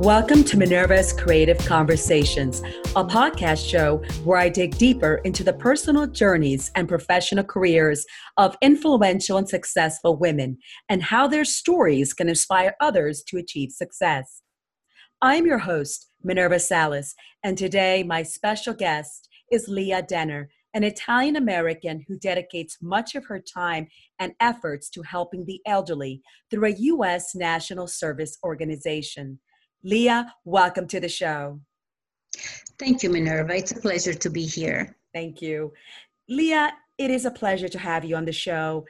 Welcome to Minerva's Creative Conversations, a podcast show where I dig deeper into the personal journeys and professional careers of influential and successful women and how their stories can inspire others to achieve success. I'm your host, Minerva Salas, and today my special guest is Leah Denner, an Italian American who dedicates much of her time and efforts to helping the elderly through a U.S. national service organization. Leah, welcome to the show. Thank you, Minerva. It's a pleasure to be here. Thank you. Leah, it is a pleasure to have you on the show.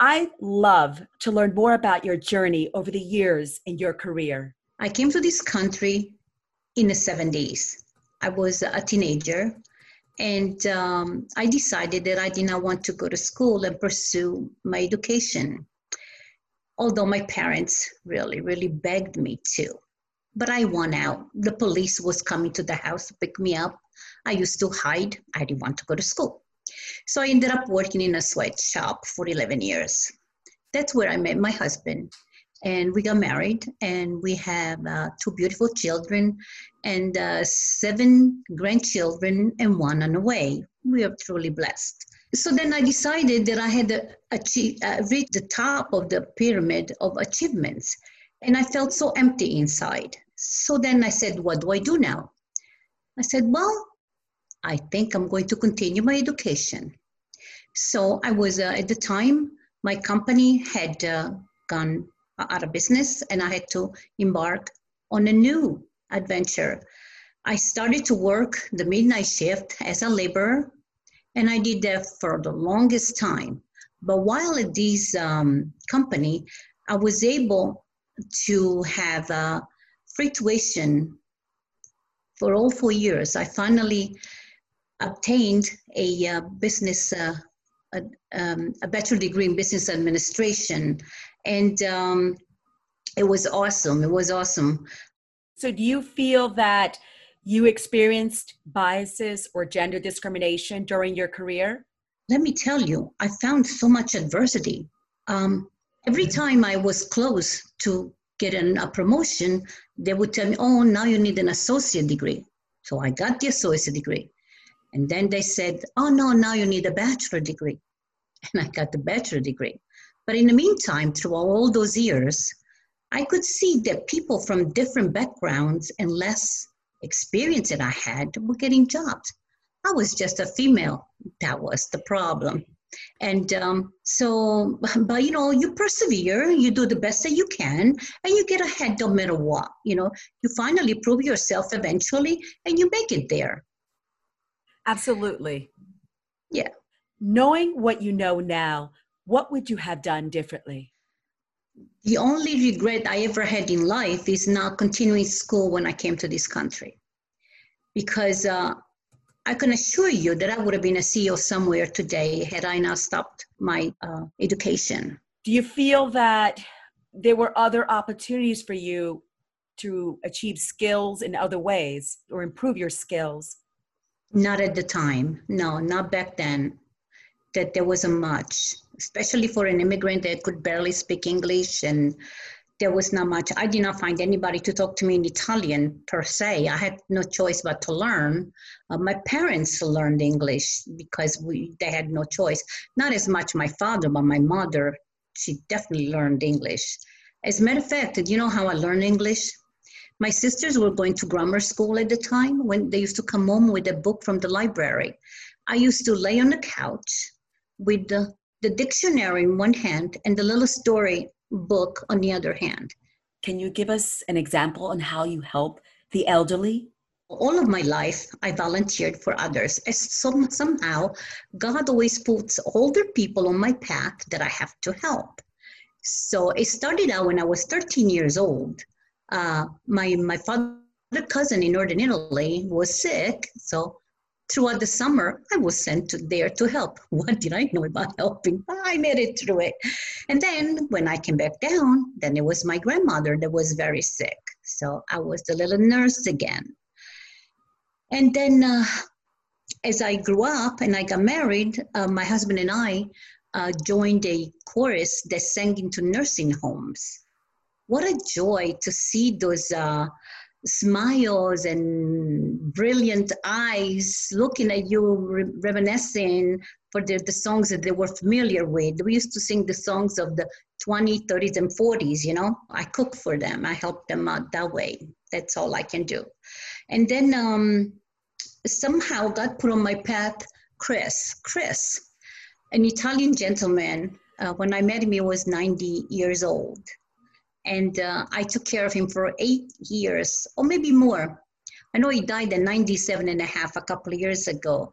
I love to learn more about your journey over the years in your career. I came to this country in the 70s. I was a teenager and um, I decided that I did not want to go to school and pursue my education. Although my parents really, really begged me to but I won out. The police was coming to the house to pick me up. I used to hide. I didn't want to go to school. So I ended up working in a sweatshop for 11 years. That's where I met my husband. And we got married, and we have uh, two beautiful children and uh, seven grandchildren, and one on the way. We are truly blessed. So then I decided that I had to achieve, uh, the top of the pyramid of achievements. And I felt so empty inside. So then I said, What do I do now? I said, Well, I think I'm going to continue my education. So I was, uh, at the time, my company had uh, gone out of business and I had to embark on a new adventure. I started to work the midnight shift as a laborer and I did that for the longest time. But while at this um, company, I was able to have uh, free tuition for all four years. I finally obtained a uh, business, uh, a, um, a, bachelor degree in business administration, and um, it was awesome. It was awesome. So, do you feel that you experienced biases or gender discrimination during your career? Let me tell you, I found so much adversity. Um, every time I was close to get an, a promotion, they would tell me, oh, now you need an associate degree. So I got the associate degree. And then they said, oh, no, now you need a bachelor degree. And I got the bachelor degree. But in the meantime, through all those years, I could see that people from different backgrounds and less experience that I had were getting jobs. I was just a female. That was the problem. And um, so, but you know, you persevere, you do the best that you can, and you get ahead no matter what. You know, you finally prove yourself eventually, and you make it there. Absolutely. Yeah. Knowing what you know now, what would you have done differently? The only regret I ever had in life is not continuing school when I came to this country. Because uh, I can assure you that I would have been a CEO somewhere today had I not stopped my uh, education. Do you feel that there were other opportunities for you to achieve skills in other ways or improve your skills? Not at the time. No, not back then. That there wasn't much, especially for an immigrant that could barely speak English and there was not much. I did not find anybody to talk to me in Italian per se. I had no choice but to learn. Uh, my parents learned English because we they had no choice. Not as much my father, but my mother. She definitely learned English. As a matter of fact, you know how I learned English? My sisters were going to grammar school at the time when they used to come home with a book from the library. I used to lay on the couch with the, the dictionary in one hand and the little story book on the other hand. Can you give us an example on how you help the elderly? All of my life, I volunteered for others. As some, somehow, God always puts older people on my path that I have to help. So it started out when I was 13 years old. Uh, my my father cousin in northern Italy was sick, so throughout the summer, I was sent to there to help. What did I know about helping? I made it through it. And then when I came back down, then it was my grandmother that was very sick. So I was the little nurse again. And then uh, as I grew up and I got married, uh, my husband and I uh, joined a chorus that sang into nursing homes. what a joy to see those uh, smiles and brilliant eyes looking at you, re- reminiscing for the, the songs that they were familiar with. We used to sing the songs of the 20s, 30s, and 40s, you know. I cook for them, I help them out that way. That's all I can do. And then um, somehow God put on my path Chris. Chris, an Italian gentleman. Uh, when I met him, he was 90 years old and uh, I took care of him for eight years or maybe more. I know he died at 97 and a half a couple of years ago,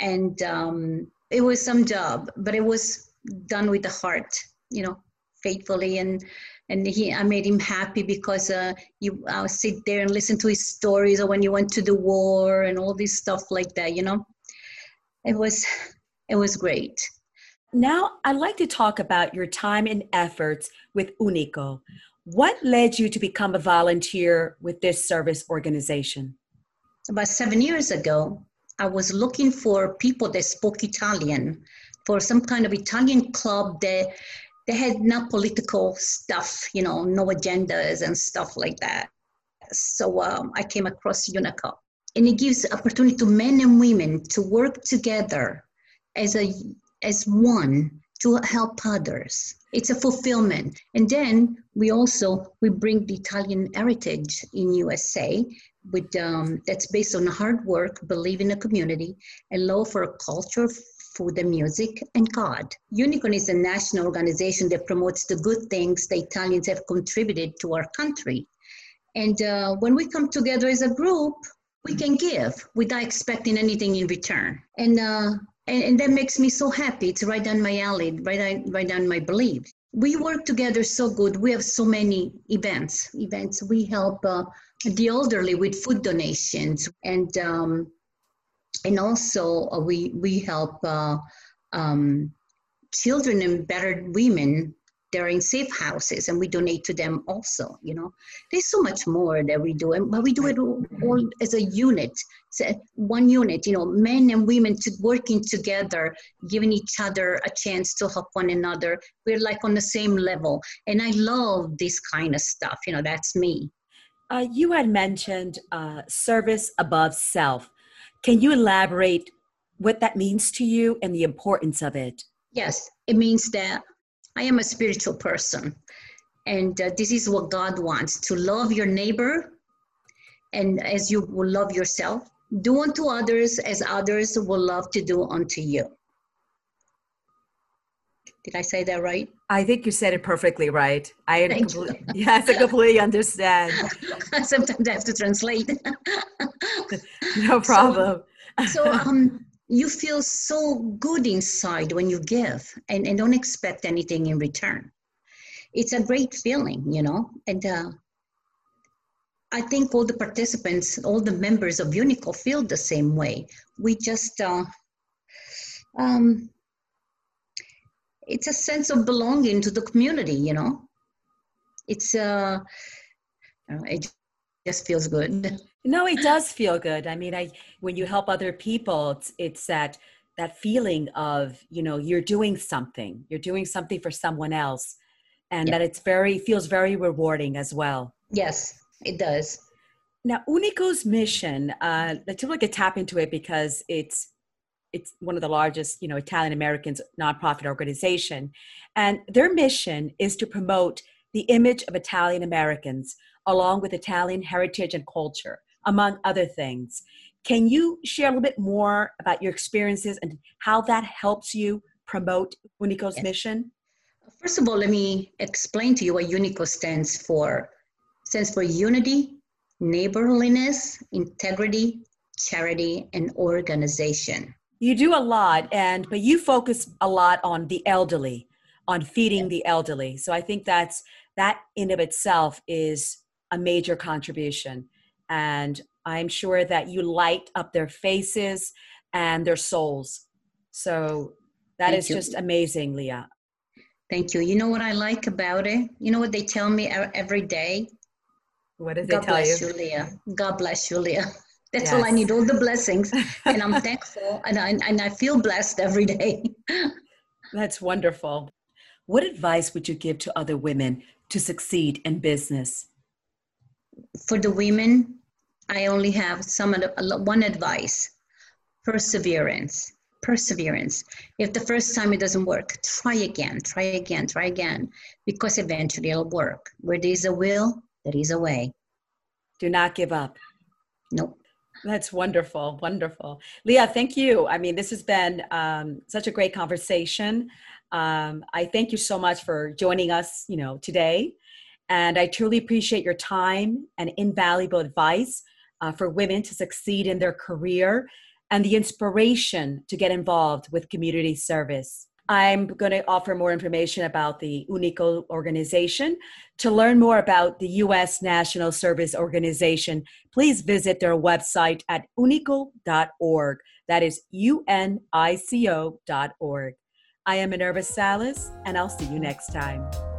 and um, it was some job, but it was done with the heart, you know, faithfully and and he I made him happy because uh, you I'll sit there and listen to his stories or when you went to the war and all this stuff like that, you know. It was it was great. Now, I'd like to talk about your time and efforts with Unico. What led you to become a volunteer with this service organization? About seven years ago, I was looking for people that spoke Italian for some kind of Italian club that they had no political stuff, you know, no agendas and stuff like that. So um, I came across Unico, and it gives opportunity to men and women to work together as a as one to help others it's a fulfillment. And then we also we bring the italian heritage in usa with um, that's based on hard work believe in the community and love for a culture food and music and god. Unico is a national organization that promotes the good things the italians have contributed to our country. And uh, when we come together as a group we can give without expecting anything in return. And uh, and, and that makes me so happy. It's right down my alley, right down, right down my belief. We work together so good. We have so many events. Events. We help uh, the elderly with food donations, and um, and also uh, we we help uh, um, children and battered women they're in safe houses and we donate to them also you know. There's so much more that we do and but we do it all, all as a unit so one unit you know men and women to working together giving each other a chance to help one another. We're like on the same level and i love this kind of stuff you know that's me. Uh, you had mentioned uh, service above self. Can you elaborate what that means to you and the importance of it? Yes it means that I am a spiritual person. And uh, this is what God wants to love your neighbor and as you will love yourself. Do unto others as others will love to do unto you. Did I say that right? I think you said it perfectly right. I completely, yes, I completely understand. Sometimes I have to translate. no problem. So, so um, you feel so good inside when you give and, and don't expect anything in return. It's a great feeling, you know, and uh, I think all the participants, all the members of Unico feel the same way. We just, uh, um, it's a sense of belonging to the community, you know. It's, uh, it just feels good. No, it does feel good. I mean, I when you help other people, it's it's that that feeling of you know you're doing something, you're doing something for someone else, and yeah. that it's very feels very rewarding as well. Yes, it does. Now, Unico's mission, uh, let's like to tap into it because it's it's one of the largest, you know, Italian Americans nonprofit organization, and their mission is to promote the image of Italian Americans along with Italian heritage and culture among other things. Can you share a little bit more about your experiences and how that helps you promote Unico's yes. mission? First of all, let me explain to you what Unico stands for. It stands for unity, neighborliness, integrity, charity, and organization. You do a lot, and but you focus a lot on the elderly, on feeding yes. the elderly. So I think that's that in of itself is a major contribution and I'm sure that you light up their faces and their souls. So that Thank is you. just amazing, Leah. Thank you. You know what I like about it? You know what they tell me every day? What did God they tell bless you? you, Leah. God bless you, Leah. That's yes. all I need, all the blessings. And I'm thankful and I, and I feel blessed every day. That's wonderful. what advice would you give to other women to succeed in business? For the women, I only have some one advice perseverance. Perseverance. If the first time it doesn't work, try again, try again, try again, because eventually it'll work. Where there is a will, there is a way. Do not give up. Nope. That's wonderful, wonderful. Leah, thank you. I mean, this has been um, such a great conversation. Um, I thank you so much for joining us, you know, today, and I truly appreciate your time and invaluable advice uh, for women to succeed in their career and the inspiration to get involved with community service. I'm going to offer more information about the UNICO organization. To learn more about the U.S. National Service Organization, please visit their website at unico.org. That is U-N-I-C-O.org. I am Minerva Salas, and I'll see you next time.